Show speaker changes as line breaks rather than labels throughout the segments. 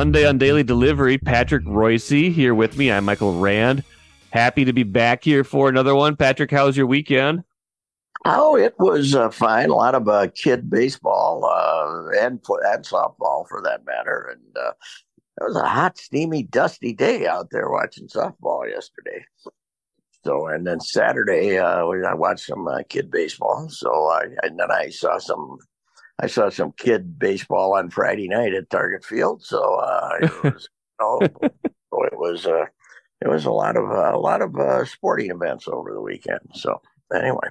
Monday on Daily Delivery. Patrick Reusse here with me. I'm Michael Rand. Happy to be back here for another one. Patrick, how was your weekend?
Oh, it was uh, fine. A lot of uh, kid baseball uh, and and softball, for that matter. And uh, it was a hot, steamy, dusty day out there watching softball yesterday. So, and then Saturday, uh, I watched some uh, kid baseball. So, I, and then I saw some, I saw some kid baseball on Friday night at Target Field. So, uh, it was, oh, so it was, uh, it was a lot of uh, a lot of uh, sporting events over the weekend. So anyway,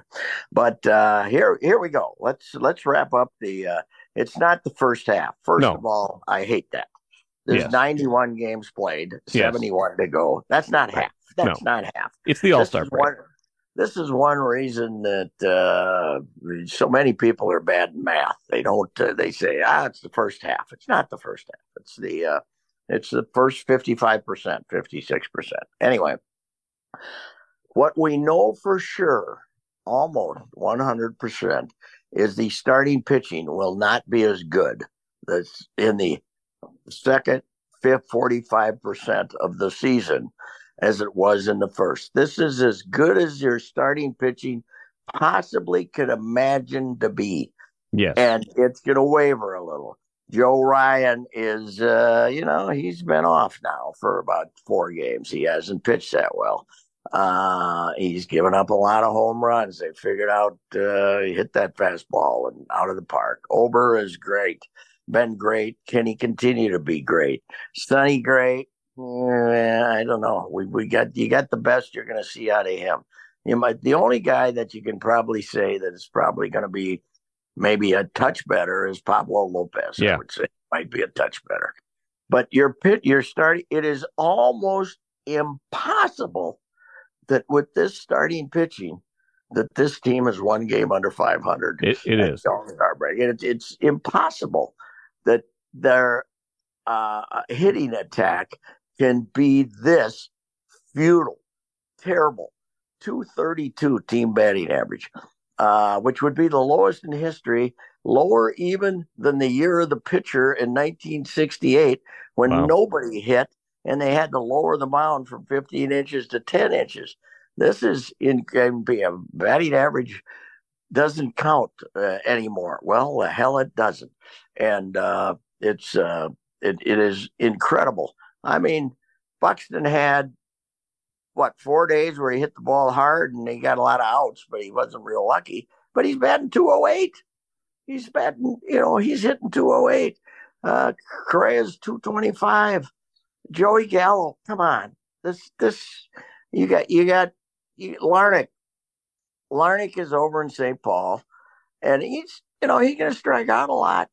but uh, here here we go. Let's let's wrap up the. Uh, it's not the first half. First
No.
of all, I hate that. There's
Yes.
91 games played,
Yes.
71 to go. That's not half. That's not half.
It's the All Star break.
one. This is one reason that uh, so many people are bad in math. They don't. Uh, they say, "Ah, it's the first half." It's not the first half. It's the. Uh, it's the first fifty-five percent, fifty-six percent. Anyway, what we know for sure, almost one hundred percent, is the starting pitching will not be as good. That's in the second, fifth, forty-five percent of the season as it was in the first. This is as good as your starting pitching possibly could imagine to be,
Yes.
and it's going to waver a little. Joe Ryan is, uh, you know, he's been off now for about four games. He hasn't pitched that well. Uh, he's given up a lot of home runs. They figured out uh, he hit that fastball and out of the park. Ober is great, been great. Can he continue to be great? Sonny great. Eh, I don't know. We we got you got the best you're going to see out of him. You might the only guy that you can probably say that is probably going to be maybe a touch better is Pablo Lopez.
Yeah.
I would say might be a touch better. But your pit, your starting, it is almost impossible that with this starting pitching, that this team is one game under 500.
It, it is.
the All-Star break. And It's, it's impossible that their uh, hitting attack can be this futile, terrible. 232 team batting average, uh, which would be the lowest in history, lower even than the year of the pitcher in 1968 when
Wow.
nobody hit and they had to lower the mound from 15 inches to 10 inches. This is in can be a batting average doesn't count uh, anymore. Well, the hell it doesn't, and uh, it's uh, it, it is incredible. I mean, Buxton had what four days where he hit the ball hard and he got a lot of outs, but he wasn't real lucky. But he's batting 208. He's batting, you know, he's hitting 208. Uh, Correa's 225. Joey Gallo, come on. This, this, you got, you got you, Larnach. Larnach is over in St. Paul and he's, you know, he's going to strike out a lot.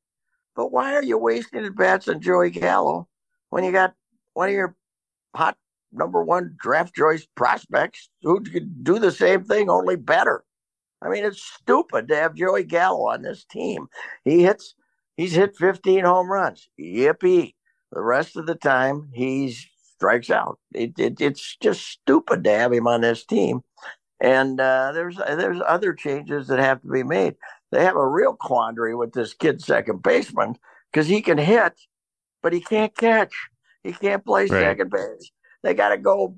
But why are you wasting at bats on Joey Gallo when you got one of your hot number one draft choice prospects who could do the same thing, only better? I mean, it's stupid to have Joey Gallo on this team. He hits, he's hit 15 home runs. Yippee. The rest of the time, he strikes out. It, it, it's just stupid to have him on this team. And uh, there's there's other changes that have to be made. They have a real quandary with this kid second baseman because he can hit, but he can't catch. He can't play
Right.
second base. They got to go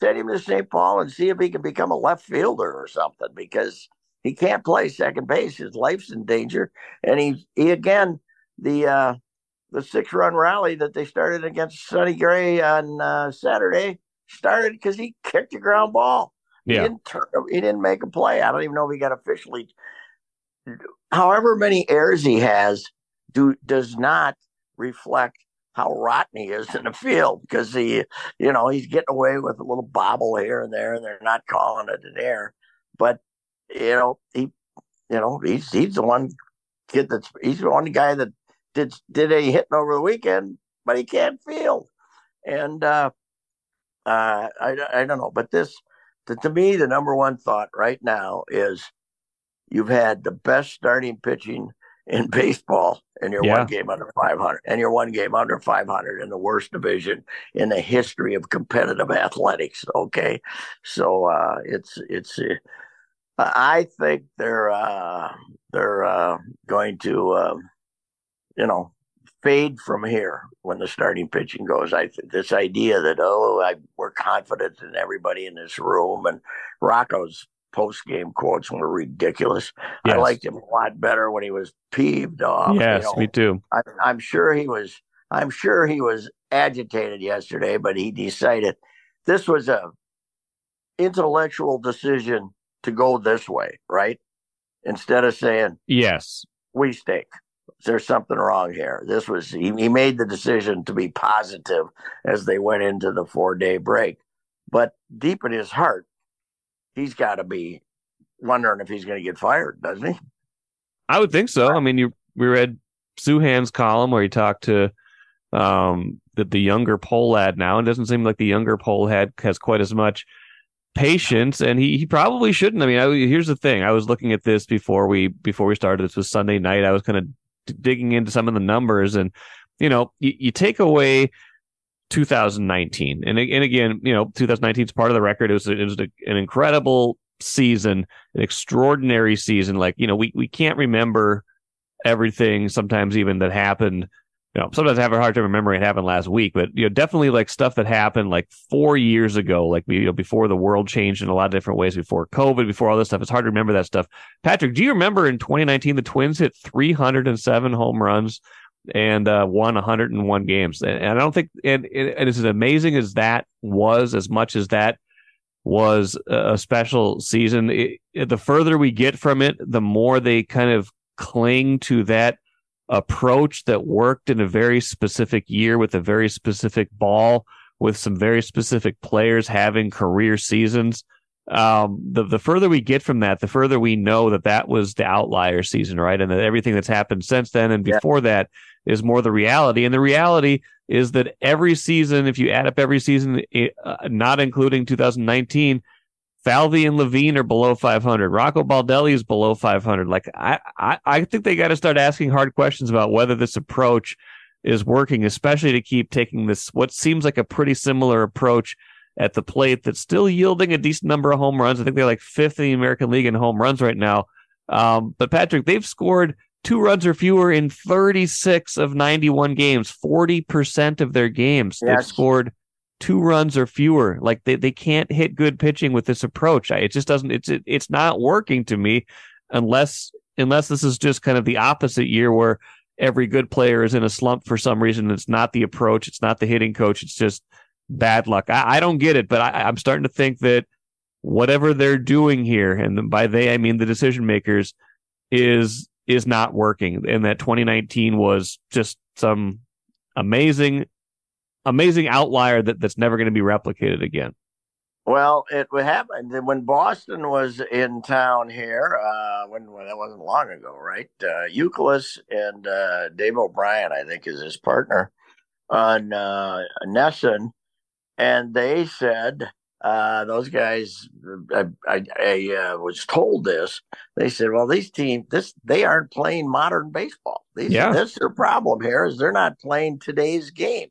send him to St. Paul and see if he can become a left fielder or something because he can't play second base. His life's in danger. And he he again the uh, the six run rally that they started against Sonny Gray on uh, Saturday started because he kicked a ground ball. He
Yeah.
didn't turn, he didn't make a play. I don't even know if he got officially. However many errors he has, do does not reflect how rotten he is in the field because he, you know, he's getting away with a little bobble here and there, and they're not calling it an error. But you know, he, you know, he's he's the one kid that's he's the one guy that did did a hitting over the weekend, but he can't field. And uh, uh, I I don't know, but this to, to me the number one thought right now is you've had the best starting pitching in baseball and you're
Yeah.
one game under 500 and you're one game under 500 in the worst division in the history of competitive athletics okay so uh it's it's uh, i think they're uh they're uh going to um you know fade from here when the starting pitching goes. I think this idea that oh, I, we're confident in everybody in this room, and Rocco's post game quotes were ridiculous. Yes. I liked him a lot better when he was peeved off.
Yes, you know. me too.
I, I'm sure he was. I'm sure he was agitated yesterday, but he decided this was a intellectual decision to go this way, right? Instead of saying
yes,
we stink there's something wrong here. This was he, he made the decision to be positive as they went into the four day break. But deep in his heart, he's got to be wondering if he's going to get fired, doesn't he?
I would think so. I mean, you we read Souhan's column where he talked to um, the the younger Pohlad now, and it doesn't seem like the younger Pohlad has quite as much patience, and he he probably shouldn't. I mean, I, here's the thing: I was looking at this before we before we started. This was Sunday night. I was kind of digging into some of the numbers and you know you, you take away 2019 and, and again you know 2019 is part of the record it was it was an incredible season an extraordinary season like you know we we can't remember everything sometimes even that happened you know, sometimes I have a hard time remembering it happened last week, but you know, definitely like stuff that happened like four years ago, like you know, before the world changed in a lot of different ways, before COVID, before all this stuff. It's hard to remember that stuff. Patrick, do you remember in 2019 the Twins hit 307 home runs and uh, won 101 games? And, I don't think, and, and as amazing as that was, as much as that was a special season, it, the further we get from it, the more they kind of cling to that approach that worked in a very specific year with a very specific ball, with some very specific players having career seasons. Um, the the further we get from that, the further we know that that was the outlier season, right? And that everything that's happened since then and before yeah. that is more the reality. And the reality is that every season, if you add up every season, uh, not including 2019, Falvey and Levine are below 500. Rocco Baldelli is below 500. Like I, I, I think they got to start asking hard questions about whether this approach is working, especially to keep taking this what seems like a pretty similar approach at the plate that's still yielding a decent number of home runs. I think they're like fifth in the American League in home runs right now. Um, but Patrick, they've scored two runs or fewer in 36 of 91 games, 40% of their games. Yes. They've scored two runs or fewer. Like they, they can't hit good pitching with this approach. it just doesn't. It's it, it's not working to me unless unless this is just kind of the opposite year where every good player is in a slump for some reason. It's not the approach. It's not the hitting coach. It's just bad luck. I, I don't get it, but I, I'm starting to think that whatever they're doing here, and by they I mean the decision makers, is is not working, and that 2019 was just some amazing amazing outlier that, that's never going to be replicated again.
Well, it happened when Boston was in town here. Uh, when, when that wasn't long ago, right? Uh, Youkilis and uh, Dave O'Brien, I think, is his partner on uh, NESN, and they said uh, those guys. I, I, I uh, was told this. They said, "Well, these teams, this they aren't playing modern baseball. These, yeah. this their problem here is they're not playing today's game."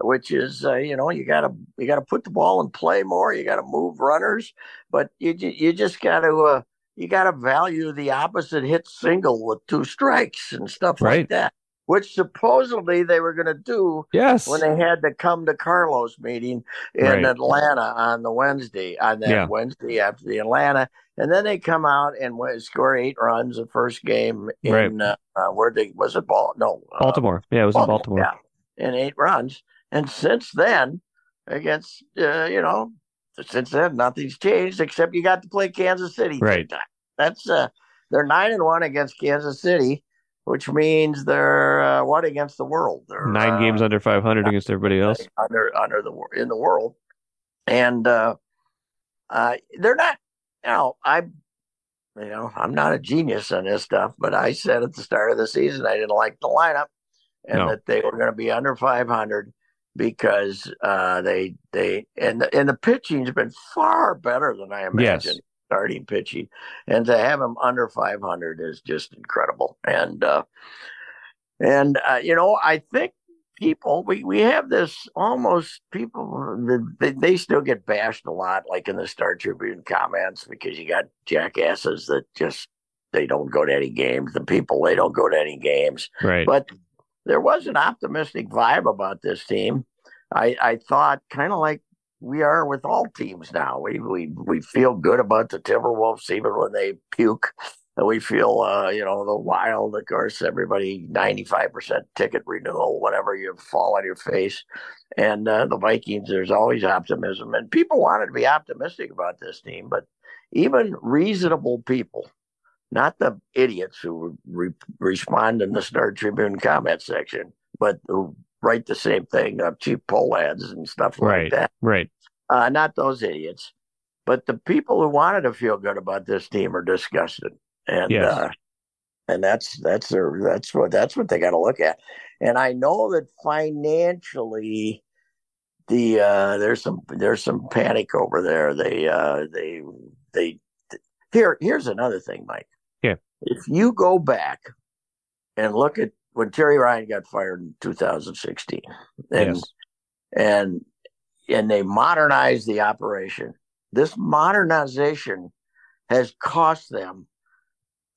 which is uh, you know you got to you got to put the ball in play more. You got to move runners, but you you just got to uh, you got to value the opposite hit single with two strikes and stuff right. like that. Which supposedly they were going to do
yes.
when they had the come to Carlos meeting in right. Atlanta on the Wednesday, on that yeah. Wednesday after the Atlanta. And then they come out and score eight runs the first game in, right. uh, uh, where they, was it ball? No.
Uh, Baltimore. yeah, it was Baltimore, in Baltimore.
Yeah, in eight runs. And since then, against uh, you know, since then nothing's changed except you got to play Kansas City.
Right.
That's uh, they're nine and one against Kansas City, which means they're uh, what against the world? They're
nine uh, games under five hundred against everybody else
under under the in the world, and uh, uh, they're not. You know, I you know, I'm not a genius on this stuff, but I said at the start of the season I didn't like the lineup and no. that they were going to be under 500 because uh, they they and the, and the pitching's been far better than I imagined. Yes. Starting pitching, and to have him under 500 is just incredible. And uh, and uh, you know, I think people we we have this almost people they, they still get bashed a lot, like in the Star Tribune comments, because you got jackasses that just they don't go to any games. The people they don't go to any games,
right?
But there was an optimistic vibe about this team. I, I thought kind of like we are with all teams now. We we we feel good about the Timberwolves even when they puke. And we feel, uh, you know, the wild, of course, everybody 95% ticket renewal, whatever you fall on your face. And uh, the Vikings, there's always optimism. And people wanted to be optimistic about this team, but even reasonable people, not the idiots who re- respond in the Star Tribune comment section, but who write the same thing, uh, cheap Pohlads and stuff
right,
like that.
Right.
Uh, not those idiots, but the people who wanted to feel good about this team are disgusted, and
Yes.
uh, and that's that's their that's what that's what they got to look at. And I know that financially, the uh, there's some there's some panic over there. They uh, they they here here's another thing, Mike.
Yeah.
If you go back and look at when Terry Ryan got fired in 2016, and
Yes.
and and they modernized the operation. This modernization has cost them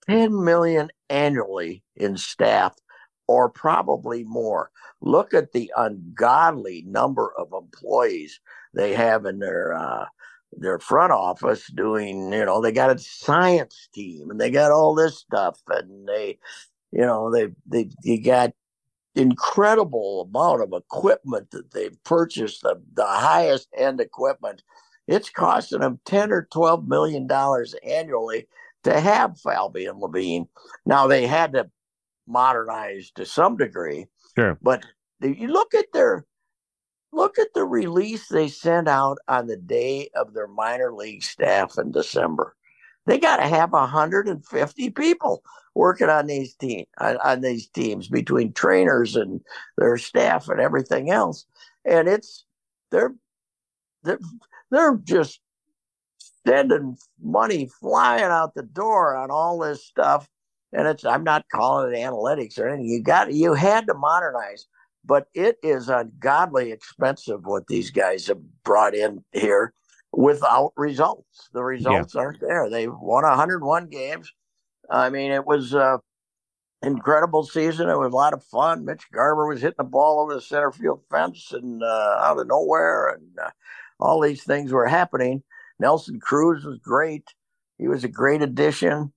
10 million annually in staff or probably more. Look at the ungodly number of employees they have in their uh, their front office doing, you know, they got a science team and they got all this stuff and they you know, they they you got incredible amount of equipment that they've purchased, the, the highest end equipment. It's costing them 10 or 12 million dollars annually to have Falvey and Levine. Now they had to modernize to some degree.
Sure.
But you look at their look at the release they sent out on the day of their minor league staff in December. They got to have 150 people working on these team on, on these teams between trainers and their staff and everything else. And it's they're they're they're just sending money flying out the door on all this stuff. And it's I'm not calling it analytics or anything. You got you had to modernize, but it is ungodly expensive what these guys have brought in here without results. The results aren't there. They won 101 games. I mean, it was a incredible season. It was a lot of fun. Mitch Garver was hitting the ball over the center field fence and uh, out of nowhere, and uh, all these things were happening. Nelson Cruz was great. He was a great addition.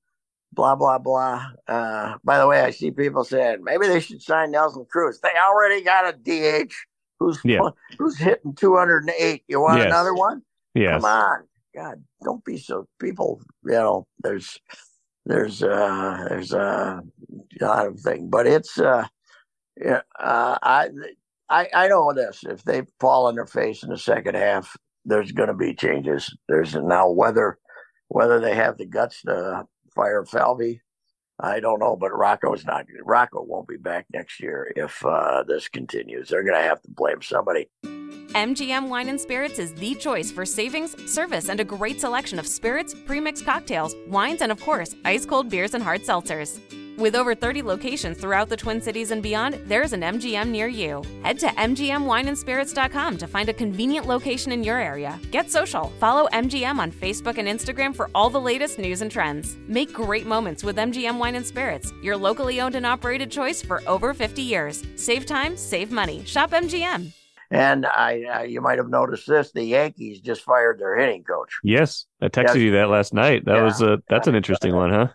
Blah blah blah. Uh, by the way, I see people saying maybe they should sign Nelson Cruz. They already got a DH who's
Yeah.
who's hitting 208. You want
Yes.
another one?
Yes.
Come on, God, don't be so. People, you know, there's, there's, uh, there's a lot of thing, but it's, uh, yeah, uh, I, I, I know this. If they fall on their face in the second half, there's going to be changes. There's now whether, whether they have the guts to fire Falvey, I don't know. But Rocco's not. Rocco won't be back next year if uh, this continues. They're going to have to blame somebody.
MGM Wine and Spirits is the choice for savings, service, and a great selection of spirits, premixed cocktails, wines, and of course, ice cold beers and hard seltzers. With over 30 locations throughout the Twin Cities and beyond, there's an MGM near you. Head to MGMWineandSpirits.com to find a convenient location in your area. Get social. Follow MGM on Facebook and Instagram for all the latest news and trends. Make great moments with MGM Wine and Spirits, your locally owned and operated choice for over 50 years. Save time, save money. Shop MGM.
And I, uh, you might have noticed this: the Yankees just fired their hitting coach.
Yes. I texted
Yes.
you that last night. That
Yeah.
was a that's an interesting one, huh?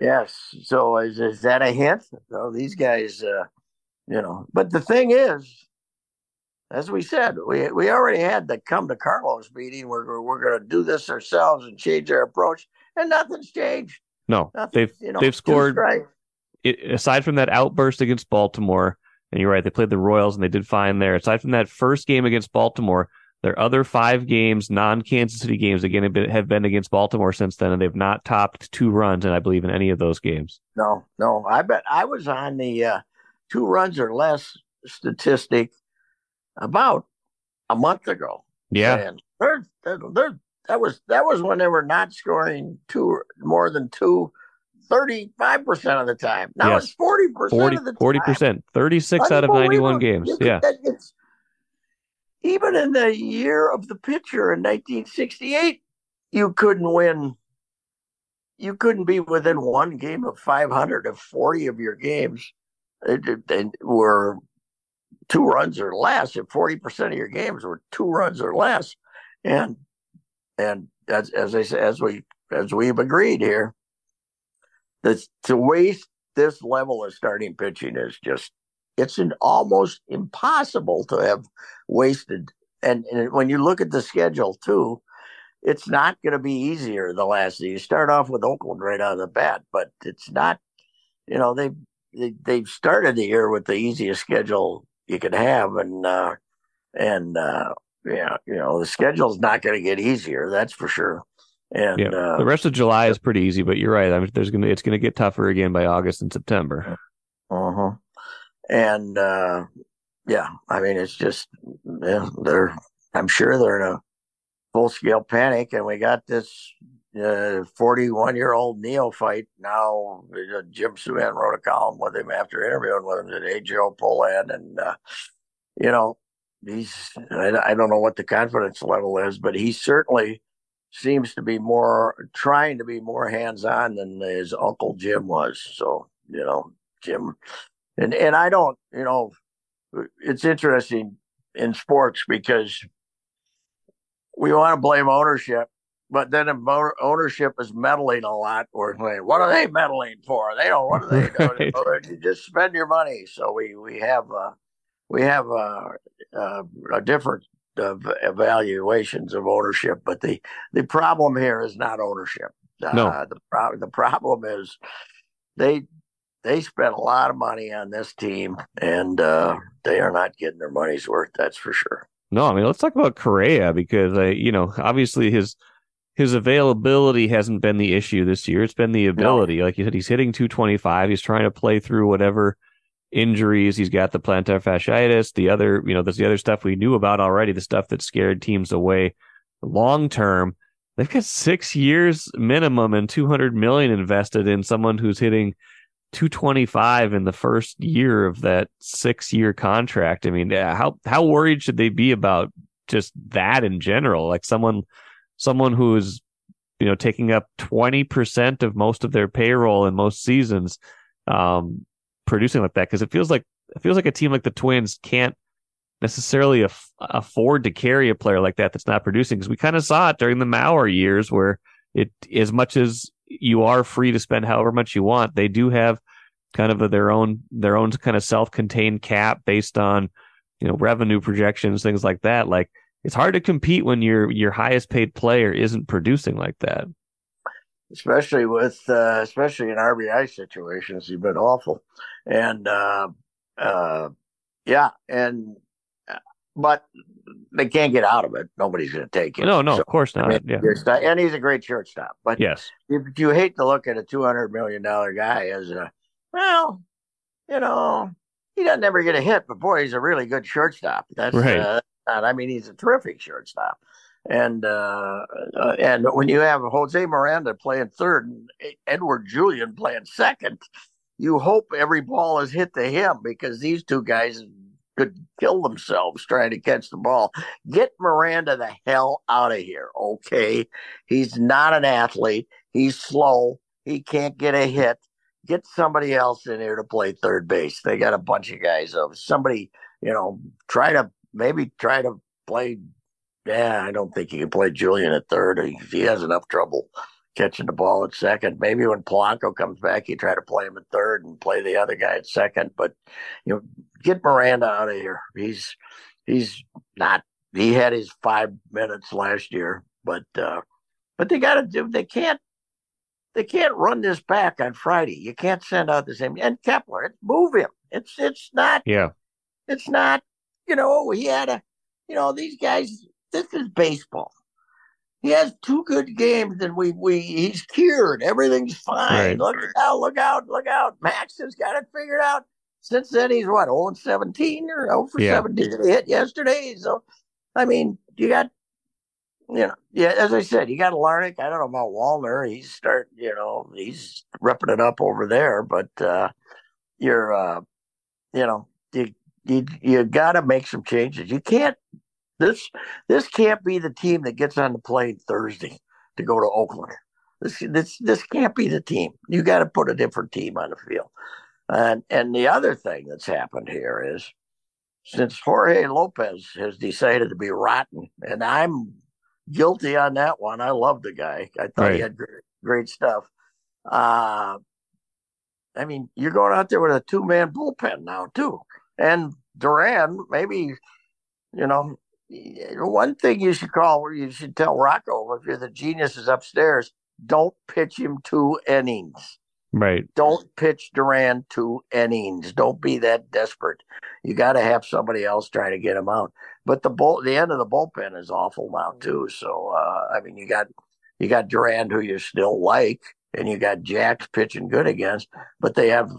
Yes. So is is that a hint? So these guys, uh, you know. But the thing is, as we said, we we already had the come to Carlos meeting. We're we're going to do this ourselves and change our approach, and nothing's changed.
No. They've
you know,
they've scored
Right.
it, aside from that outburst against Baltimore, and you're right, they played the Royals and they did fine there. Aside from that first game against Baltimore, their other five games, non-Kansas City games, again have been, have been against Baltimore since then, and they've not topped two runs, and I believe in any of those games.
No, no. I bet I was on the uh, two runs or less statistic about a month ago.
Yeah,
And they're, they're, that was that was when they were not scoring two more than two 35% of the time. Now
Yes.
it's 40%
40
of the
forty
time.
percent, thirty six out of ninety one games.
You
Yeah,
that- it's- even in the year of the pitcher in 1968, you couldn't win. You couldn't be within one game of 500 of 40 of your games. Eh, they, they were two runs or less. If forty percent of your games were two runs or less, and and as as I as we as we've agreed here, that to waste this level of starting pitching is just it's an almost impossible to have wasted. And, and when you look at the schedule too, it's not going to be easier the last. You start off with Oakland right out of the bat, but it's not. You know they they they've started the year with the easiest schedule you could have, and uh, and uh, yeah, you know the schedule's not going to get easier. That's for sure. And
yeah,
uh,
the rest of July is pretty easy, but you're right. I mean, there's gonna it's gonna get tougher again by August and September.
Uh huh. And uh, yeah, I mean, it's just yeah, they're. I'm sure they're in a full scale panic, and we got this 41 uh, year old neophyte now. Uh, Jim Souhan wrote a column with him after interviewing with him today, Joe Pohlad, and uh, you know, he's. I, I don't know what the confidence level is, but he certainly seems to be more trying to be more hands on than his uncle Jim was. So you know, Jim, and and I don't, you know, it's interesting in sports because we want to blame ownership, but then if ownership is meddling a lot, we're what are they meddling for? They don't. What are they doing? Right. You just spend your money. So we we have uh, we have uh, uh, a different of evaluations of ownership, but the the problem here is not ownership.
No.
Uh, the pro- the problem is they they spent a lot of money on this team, and uh, they are not getting their money's worth. That's for sure.
No, I mean let's talk about Correa because I, you know, obviously his his availability hasn't been the issue this year. It's been the ability. No. Like you said, he's hitting 225. He's trying to play through whatever injuries. He's got the plantar fasciitis, the other, you know, there's the other stuff we knew about already, the stuff that scared teams away long term. They've got six years minimum and 200 million invested in someone who's hitting 225 in the first year of that six year contract. I mean, how, how worried should they be about just that in general? Like someone, someone who's, you know, taking up 20% of most of their payroll in most seasons. Um, producing like that because it feels like it feels like a team like the Twins can't necessarily af- afford to carry a player like that that's not producing because we kind of saw it during the Mauer years where it as much as you are free to spend however much you want. They do have kind of a, their own their own kind of self-contained cap based on you know revenue projections things like that. Like it's hard to compete when your your highest paid player isn't producing like that.
Especially with uh, especially in RBI situations. He's been awful, and uh, uh, yeah, and but they can't get out of it. Nobody's going to take it.
No, no, so, of course not. I mean,
yeah. and he's a great shortstop. But
yes,
if you hate to look at a two hundred million dollar guy as a well, you know, he doesn't ever get a hit, but boy, he's a really good shortstop. That's
right.
Uh, I mean, he's a terrific shortstop and uh, uh, and when you have Jose Miranda playing third and Edouard Julien playing second, you hope every ball is hit to him because these two guys could kill themselves trying to catch the ball. Get Miranda the hell out of here, okay? He's not an athlete. He's slow. He can't get a hit. Get somebody else in here to play third base. They got a bunch of guys. Of somebody, you know, try to maybe try to play yeah, I don't think he can play Julien at third. He, he has enough trouble catching the ball at second. Maybe when Polanco comes back, you try to play him at third and play the other guy at second. But you know, get Miranda out of here. He's he's not. He had his five minutes last year, but uh, but they got to do. They can't. They can't run this back on Friday. You can't send out the same. And Kepler, move him. It's it's not.
Yeah.
It's not. You know, he had a. You know, these guys this is baseball. He has two good games, and we we he's cured. Everything's fine. Right. Look out! Look out! Look out! Max has got it figured out. Since then, he's what 0 and 17 or 0 for yeah. 17 he hit yesterday. So, I mean, you got you know, yeah, as I said, you got Larnach. I don't know about Wallner. He's start, you know, he's repping it up over there. But uh, you're, uh, you know, you you you got to make some changes. You can't this this can't be the team that gets on the plane Thursday to go to Oakland. This this this can't be the team. You got to put a different team on the field. And and the other thing that's happened here is since Jorge Lopez has decided to be rotten, and I'm guilty on that one. I love the guy. I thought right. he had great, great stuff. Uh, I mean, you're going out there with a two man bullpen now too, and Duran maybe, you know, one thing you should call you should tell Rocco if you're the geniuses upstairs, don't pitch him two innings.
Right.
Don't pitch Duran two innings. Don't be that desperate. You got to have somebody else try to get him out. But the bull, the end of the bullpen is awful now too. So uh, I mean, you got you got Duran who you still like, and you got Jax pitching good against, but they have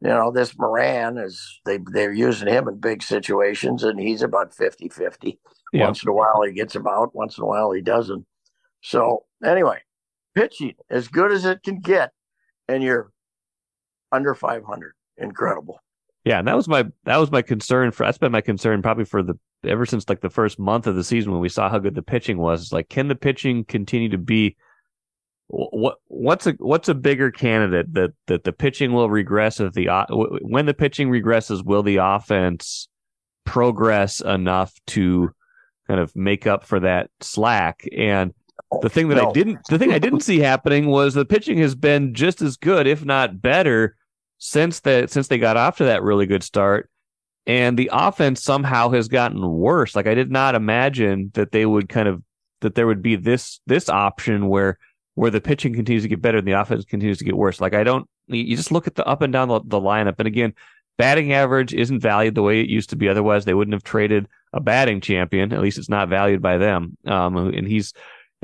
you know this Moran is they they're using him in big situations, and he's about 50-50. Yeah. Once in a while he gets about, once in a while he doesn't. So anyway, pitching as good as it can get and you're under 500. Incredible.
Yeah, and that was my that was my concern for that's been my concern probably for the ever since like the first month of the season when we saw how good the pitching was. It's Like, can the pitching continue to be what what's a what's a bigger candidate that that the pitching will regress if the when the pitching regresses will the offense progress enough to kind of make up for that slack and the thing that no. I didn't the thing I didn't see happening was the pitching has been just as good, if not better, since that since they got off to that really good start. And the offense somehow has gotten worse. Like I did not imagine that they would kind of that there would be this this option where where the pitching continues to get better and the offense continues to get worse. Like I don't you just look at the up and down the, the lineup. And again, batting average isn't valued the way it used to be. Otherwise, they wouldn't have traded a batting champion. At least it's not valued by them. Um, and he's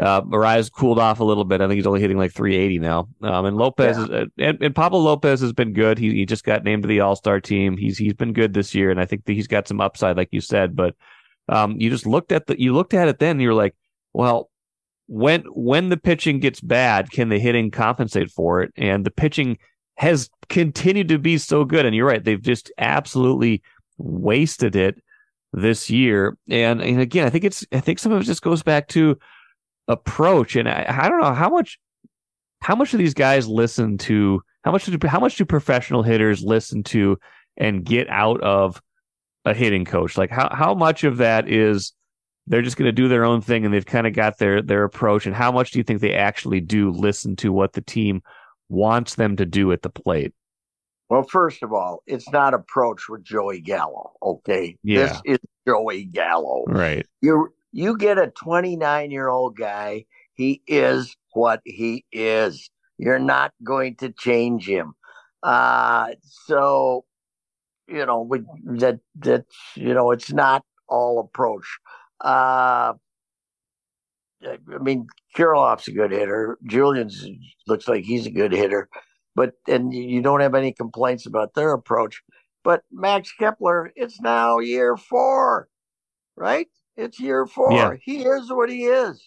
uh, Arraez's cooled off a little bit. I think he's only hitting like 380 now. Um, and Lopez yeah. is, uh, and, and, Pablo Lopez has been good. He he just got named to the All Star team. He's he's been good this year, and I think he's got some upside, like you said. But um, you just looked at the you looked at it then, and you're like, well, when when the pitching gets bad, can the hitting compensate for it? And the pitching has continued to be so good. And you're right, they've just absolutely wasted it this year. And and again, I think it's I think some of it just goes back to approach. And I, I don't know how much how much do these guys listen to how much do how much do professional hitters listen to and get out of a hitting coach? Like how how much of that is they're just going to do their own thing and they've kind of got their their approach and how much do you think they actually do listen to what the team wants them to do at the plate?
Well, first of all, it's not approach with Joey Gallo. Okay,
yeah.
this is Joey Gallo.
Right.
You you get a 29 year old guy, he is what he is. You're not going to change him. Uh, so, you know, we, that, that, you know, it's not all approach. Uh, I mean, Kirilloff's a good hitter. Julien's looks like he's a good hitter, but and you don't have any complaints about their approach. But Max Kepler, it's now year four, right? It's year four. Yeah. He is what he is.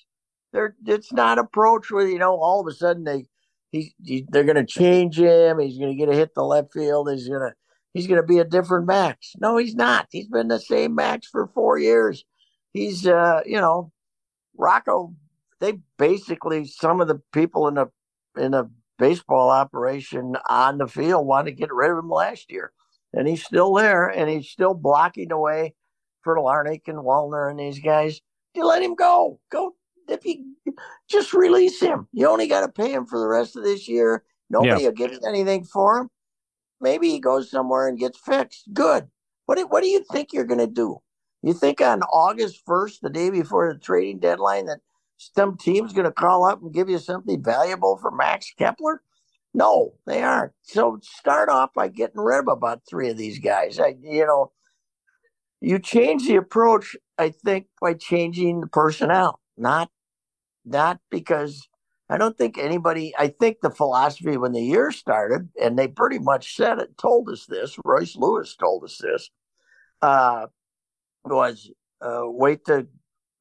They're, it's not approach where you know all of a sudden they he, he they're going to change him. He's going to get a hit the left field. He's going to he's going to be a different Max. No, he's not. He's been the same Max for four years. He's uh you know Rocco. They basically some of the people in the in the baseball operation on the field wanted to get rid of him last year, and he's still there and he's still blocking away for Larnach and Wallner and these guys, you let him go. Go if you just release him. You only got to pay him for the rest of this year. Nobody yeah. will give anything for him. Maybe he goes somewhere and gets fixed. Good. What do, what do you think you're going to do? You think on August 1st, the day before the trading deadline, that some team's going to call up and give you something valuable for Max Kepler? No, they aren't. So start off by getting rid of about three of these guys. I, you know, you change the approach, I think, by changing the personnel, not not because I don't think anybody. I think the philosophy when the year started, and they pretty much said it, told us this. Royce Lewis told us this. Uh, was uh, wait to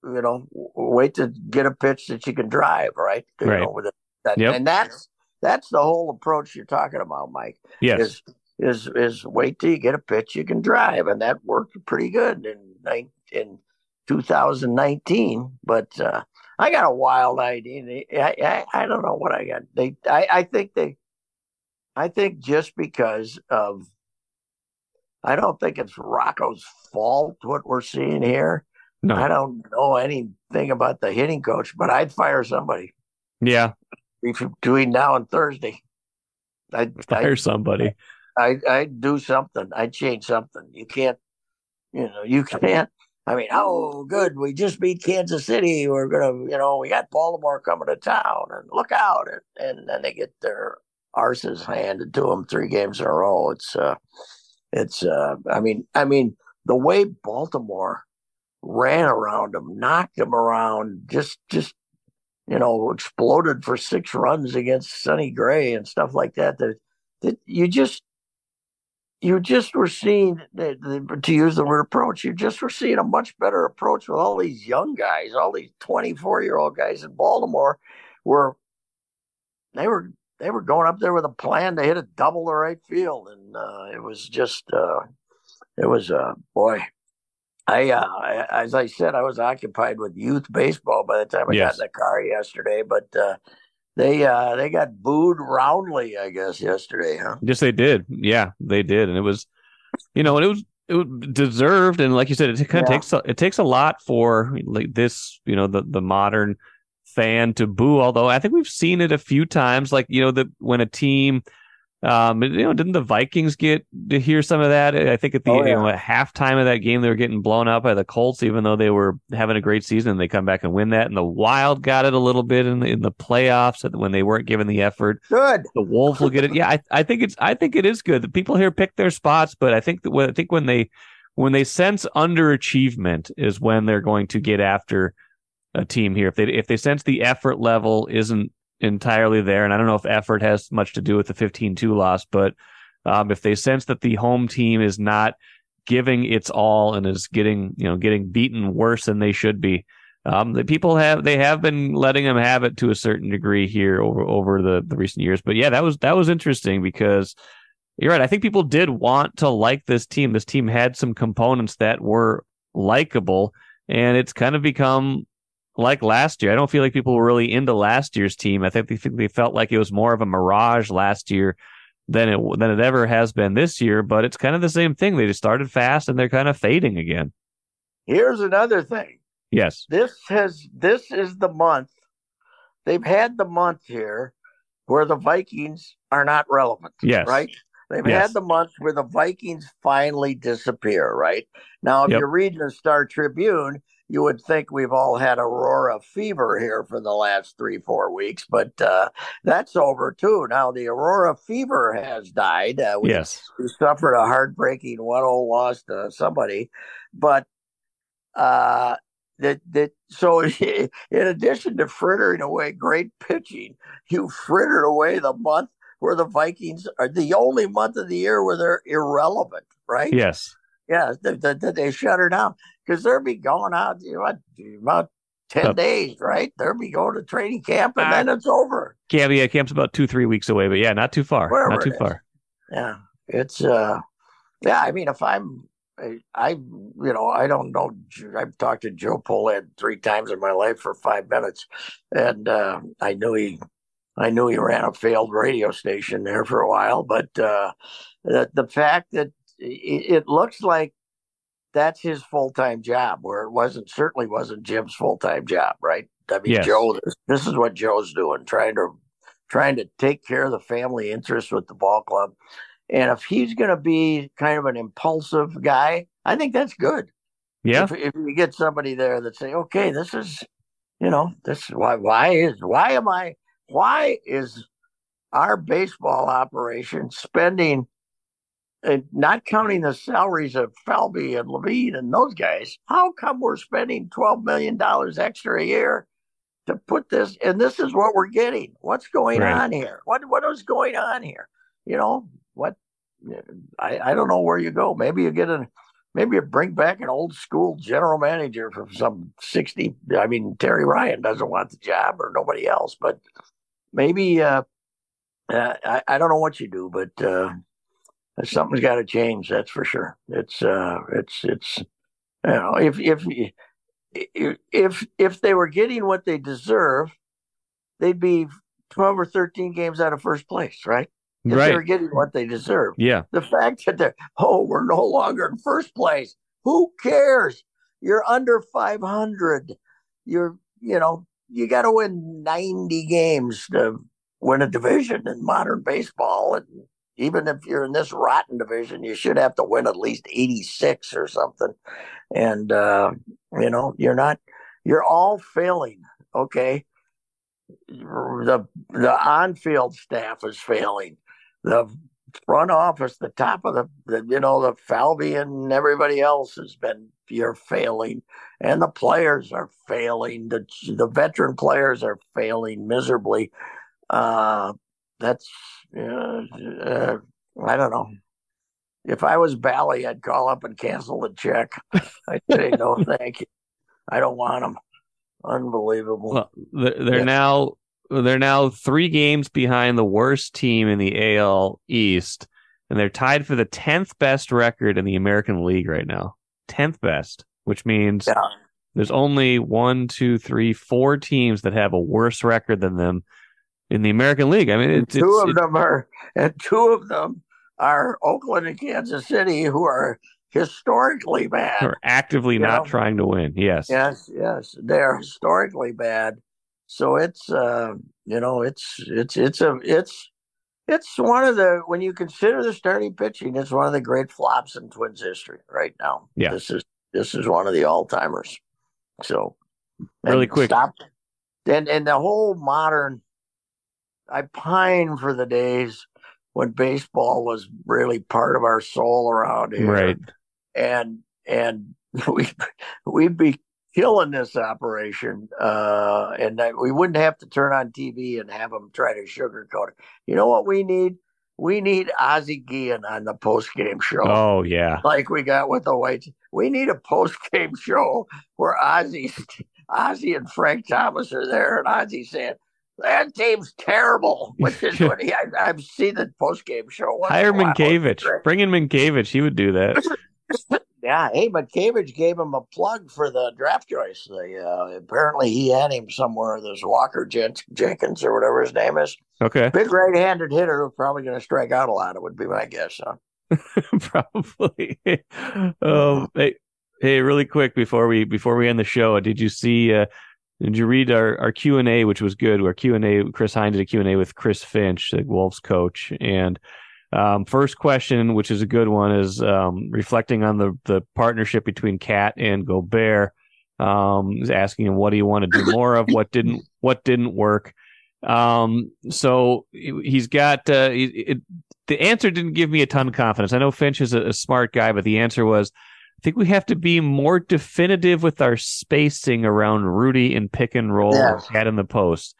you know wait to get a pitch that you can drive right. You
right.
Know. That, yep. And that's that's the whole approach you're talking about, Mike.
Yes.
Is is is wait till you get a pitch you can drive, and that worked pretty good in in 2019. But uh, I got a wild idea. I, I, I don't know what I got. They I, I think they I think just because of, I don't think it's Rocco's fault what we're seeing here.
No.
I don't know anything about the hitting coach, but I'd fire somebody
Yeah,
between now and Thursday. I'd
fire
I'd,
somebody.
I I'd do something. I'd change something. You can't, you know, you can't. I mean, oh, good, we just beat Kansas City. We're gonna, you know, we got Baltimore coming to town, and look out, and, and then they get their arses handed to them three games in a row. It's, uh, it's, uh, I mean, I mean, the way Baltimore ran around them, knocked them around, just, just, you know, exploded for six runs against Sonny Gray and stuff like that. That, that you just you just were seeing, to use the word approach, you just were seeing a much better approach with all these young guys, all these 24 year old guys in Baltimore, where they were they were going up there with a plan to hit a double the right field, and uh, it was just uh, it was uh, boy. I, uh, as I said, I was occupied with youth baseball by the time I yes. got in the car yesterday. But uh, they uh they got booed roundly, I guess, yesterday, huh?
Yes, they did. Yeah, they did, and it was, you know, and it was it was deserved, and like you said, it kind of yeah. takes a, it takes a lot for like this, you know, the the modern fan to boo. Although I think we've seen it a few times, like you know, the when a team um, you know, didn't the Vikings get to hear some of that? I think at the oh, yeah. you know at halftime of that game they were getting blown out by the Colts, even though they were having a great season. and They come back and win that, and the Wild got it a little bit in the, in the playoffs when they weren't given the effort.
Good.
The Wolves will get it. Yeah, I, I think it's I think it is good. The people here pick their spots, but I think that I think when they when they sense underachievement is when they're going to get after a team here. If they if they sense the effort level isn't entirely there. And I don't know if effort has much to do with the 15 2 loss, but um, if they sense that the home team is not giving its all and is getting, you know, getting beaten worse than they should be, um, the people have they have been letting them have it to a certain degree here over over the, the recent years. But yeah, that was that was interesting because you're right. I think people did want to like this team. This team had some components that were likable, and it's kind of become like last year. I don't feel like people were really into last year's team. I think they think they felt like it was more of a mirage last year than it than it ever has been this year. But it's kind of the same thing. They just started fast and they're kind of fading again.
Here's another thing.
Yes.
This has this is the month. They've had the month here where the Vikings are not relevant.
Yes.
Right? They've yes. had the month where the Vikings finally disappear, right? Now, if yep. you're reading the Star Tribune, you would think we've all had Aurora fever here for the last three four weeks but uh, that's over too. Now the Aurora fever has died uh,
we, yes.
we suffered a heartbreaking 1-0 loss to somebody but uh that that so in addition to frittering away great pitching you frittered away the month where the vikings are the only month of the year where they're irrelevant right?
Yes
yeah, that they, they shut her down because they'll be going out you know, about 10 days, right? They'll be going to training camp and uh, then it's over.
Camp, yeah, camp's about two, three weeks away, but yeah, not too far. Wherever not too far.
Yeah. It's, uh, yeah, I mean, if I'm, I, I, you know, I don't know. I've talked to Joe Pohlad three times in my life for five minutes, and uh, I knew he, I knew he ran a failed radio station there for a while. But uh, the the fact that it, looks like that's his full time job, where it wasn't certainly wasn't Jim's full time job, right? I mean, yes. Joe, this, this, is what Joe's doing, trying to trying to take care of the family interest with the ball club. And if he's going to be kind of an impulsive guy, I think that's good.
Yeah.
If, if you get somebody there that say, okay, this is, you know, this why why is why am I why is our baseball operation spending not counting the salaries of Falvey and Levine and those guys, how come we're spending $12 million extra a year to put this? And this is what we're getting. What's going right. on here? What What is going on here? You know, what? I, I don't know where you go. Maybe you get a, maybe you bring back an old school general manager from some 60. I mean, Terry Ryan doesn't want the job or nobody else, but maybe, uh, uh, I, I don't know what you do, but, uh, something's got to change. That's for sure. It's uh, it's it's you know if if if if they were getting what they deserve, they'd be twelve or thirteen games out of first place, right? if
Right.
they're getting what they deserve.
Yeah.
The fact that they're, oh, we're no longer in first place. Who cares? You're under 500. You're, you know, you got to win 90 games to win a division in modern baseball. And even if you're in this rotten division, you should have to win at least 86 or something. And, uh, you know, you're not, you're all failing. Okay. The, the on field staff is failing. The front office, the top of the, the you know, the Falvey and everybody else has been you're failing, and the players are failing. The the veteran players are failing miserably. Uh, that's uh, uh, I don't know. If I was Bally, I'd call up and cancel the check. I'd say no, thank you. I don't want them. Unbelievable.
Well, they're, they're
Yeah.
now they're now three games behind the worst team in the AL East, and they're tied for the tenth best record in the American League right now. Tenth best, which means
yeah.
there's only one, two, three, four teams that have a worse record than them in the American League. I mean, it's,
two of
it-
them are, and two of them are Oakland and Kansas City, who are historically bad.
are actively not
know?
trying to win. Yes.
Yes, yes, they're historically bad. So it's, uh, you know, it's it's it's a it's it's one of the when you consider the starting pitching, it's one of the great flops in Twins history right now.
Yeah.
this is this is one of the all timers. So
Really quick.
stop and and the whole modern. I pine for the days when baseball was really part of our soul around here
Right.
and and we we'd be killing this operation, uh, and that we wouldn't have to turn on TV and have them try to sugarcoat it. You know what we need? We need Ozzie Guillen on the post game show,
Oh yeah.
like we got with the Whites. We need a post game show where Ozzie, Ozzie and Frank Thomas are there, and Ozzie saying. That team's terrible, which is what he, I, I've seen the post game show. once in a
Hire. Mientkiewicz. Bring in Mientkiewicz. He would do that.
Yeah, hey, but Cavage gave him a plug for the draft choice. The, uh, apparently, he had him somewhere. This Walker Jen- Jenkins or whatever his name is,
Okay.
big right-handed hitter, who's probably going to strike out a lot. It would be my guess. Huh?
Probably. um, hey, hey, really quick before we before we end the show, did you see? Uh, did you read our, our Q and A, which was good? Our Q and A, Chris Hine did a Q and A with Chris Finch, the Wolves coach, and um, first question, which is a good one, is um, reflecting on the the partnership between Cat and Gobert. Um, is asking him what do you want to do more of, what didn't what didn't work. Um, so he- he's got uh, it, the answer didn't give me a ton of confidence. I know Finch is a, a smart guy, but the answer was I think we have to be more definitive with our spacing around Rudy and pick and roll or cat in the post.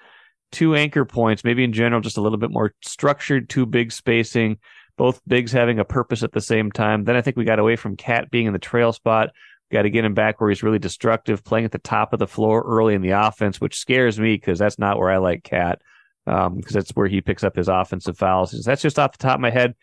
Two anchor points, maybe in general, just a little bit more structured, two big spacing, both bigs having a purpose at the same time. Then I think we got away from Cat being in the trail spot. Got to get him back where he's really destructive, playing at the top of the floor early in the offense, which scares me because that's not where I like Cat, um, because that's where he picks up his offensive fouls. That's just off the top of my head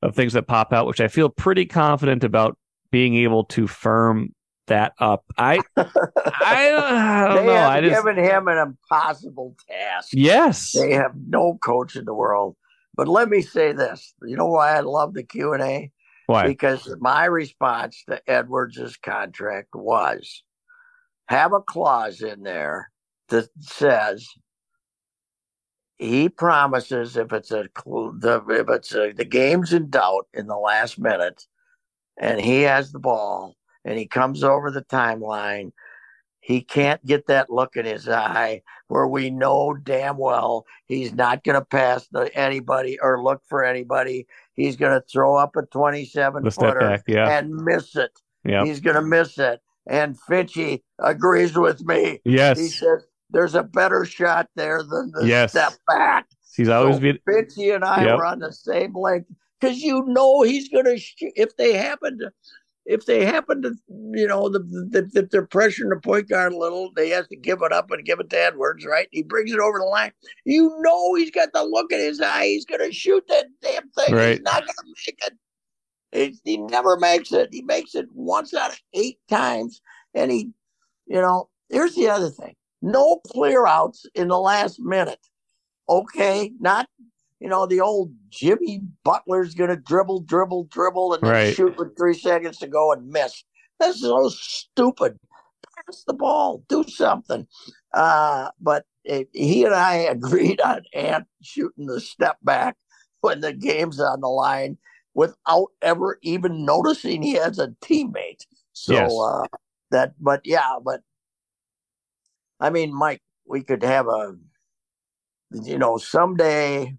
of things that pop out, which I feel pretty confident about being able to firm that up. I I don't, I don't
they
know. I just
given him an impossible task.
yes,
They have no coach in the world. But let me say this: you know why I love the Q and A?
why?
because my response to Edwards' contract was have a clause in there that says he promises if it's a if it's a, the game's in doubt in the last minute and he has the ball and he comes over the timeline he can't get that look in his eye where we know damn well he's not going to pass the, anybody or look for anybody he's going to throw up a 27 footer
back, yeah,
and miss it
yeah,
he's going to miss it and Finchy agrees with me
Yes.
he says there's a better shot there than the
Yes.
step back.
He's always
so
been
Finchy and I
Yep.
were on the same length because you know he's going to sh- if they happen to if they happen to you know the, the, if they're pressuring the point guard a little, they have to give it up and give it to Edwards, right? He brings it over the line. You know he's got the look in his eye. He's going to shoot that damn thing.
Right.
He's not going to make it. He, he never makes it. He makes it once out of eight times, and he, you know, here's the other thing: no clear outs in the last minute. Okay, not you know, the old Jimmy Butler's going to dribble, dribble, dribble, and
Right.
shoot with three seconds to go and miss. That's so stupid. Pass the ball, do something. Uh, but it, he and I agreed on Ant shooting the step back when the game's on the line without ever even noticing he has a teammate. So
Yes.
uh, that, but yeah, but I mean, Mike, we could have a, you know, someday,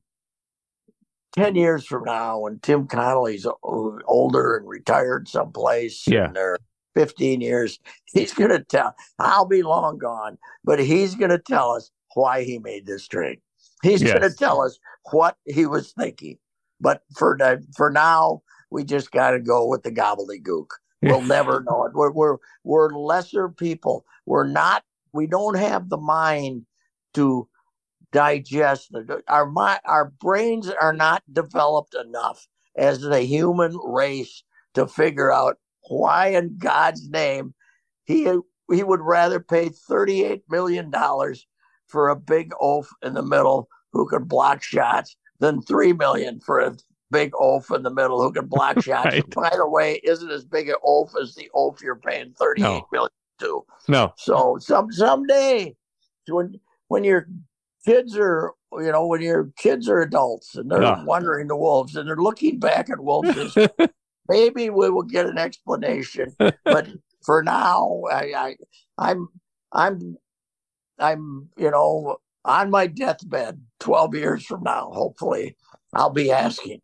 10 years from now, when Tim Connolly's older and retired someplace,
Yeah.
and they're 15 years, he's going to tell, I'll be long gone, but he's going to tell us why he made this trade. He's going to tell us what he was thinking. But for for now, we just got to go with the gobbledygook. We'll never know it. We're, we're we're lesser people. We're not. We don't have the mind to digest the, our mind. Our brains are not developed enough as the human race to figure out why, in God's name, he he would rather pay thirty eight million dollars for a big oaf in the middle who could block shots than three million for a big oaf in the middle who can block shots.
Right.
By the way, isn't as big an oaf as the oaf you're paying thirty eight
No.
million to.
No.
So some someday when when your kids are you know when your kids are adults and they're
Yeah.
wondering the wolves and they're looking back at wolves as maybe we will get an explanation. but for now, I, I I'm I'm I'm you know on my deathbed twelve years from now, hopefully, I'll be asking.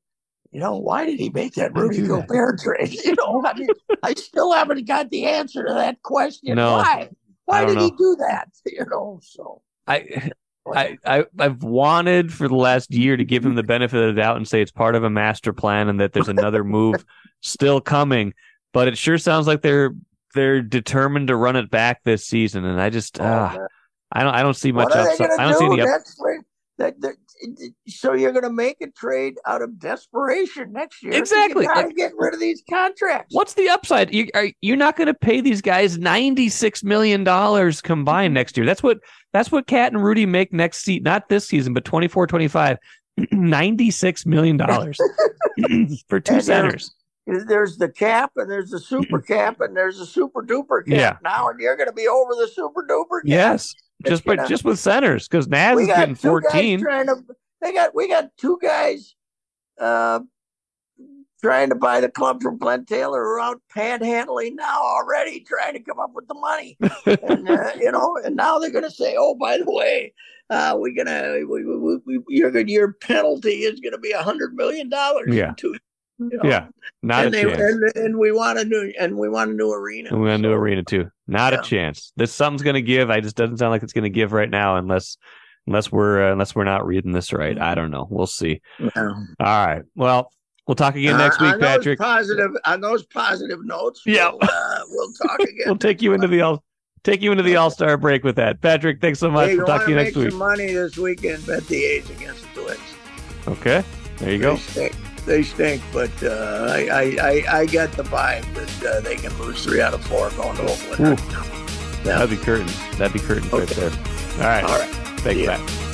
You know, why did he make that
Why did he
Rudy? Gobert trade? You know, I mean, I still haven't got the answer to that question.
No.
Why? Why did he do that? You know, so
I, I, I, I've wanted for the last year to give him the benefit of the doubt and say it's part of a master plan and that there's another move still coming. But it sure sounds like they're they're determined to run it back this season, and I just
oh,
ah,
man.
I don't I don't see much upside. I don't see any. Up,
That's. That, that, so you're going to make a trade out of desperation next year.
Exactly.
You got to get rid of these contracts.
what's the upside? You are you're not going to pay these guys ninety six million dollars combined next year. That's what that's what Cat and Rudy make next season, not this season, but 24, 25. 96 million dollars for two
And there's-
centers.
There's the cap and there's the super cap and there's the super duper cap
Yeah.
now, and you're going to be over the super duper cap.
Yes, just but just with centers because Naz is getting
two
14.
trying to. They got we got two guys uh, trying to buy the club from Glen Taylor who are out panhandling now already, trying to come up with the money. and uh, you know, and now they're going to say, "Oh, by the way, uh, we're gonna we, we, we, your your penalty is going to be a hundred million dollars."
Yeah.
To, you know?
Yeah, not
and
a
they,
chance.
and, and we want a new and we want a new arena.
And gonna do
So,
arena too. Not
Yeah.
a chance. This something's gonna give. I just doesn't sound like it's gonna give right now unless unless we're uh, unless we're not reading this right. I don't know. We'll see.
yeah.
All right. Well, we'll talk again next
Uh,
week, Patrick.
Positive on those positive notes.
Yeah.
we'll, uh, we'll talk again.
We'll take you into the all take you into the All Star break with that. Patrick, thanks so much.
Hey,
we'll talk to you next
make
week.
Some money this weekend. Bet the A's against the Twins.
Okay. There you go.
Stink. They stink, but uh, I, I, I, I get the vibe that uh, they can lose three out of four going to Oakland. Yeah.
That'd be curtains. That'd be curtains right there. All right.
All right.
Thanks,
Yeah.
Pat.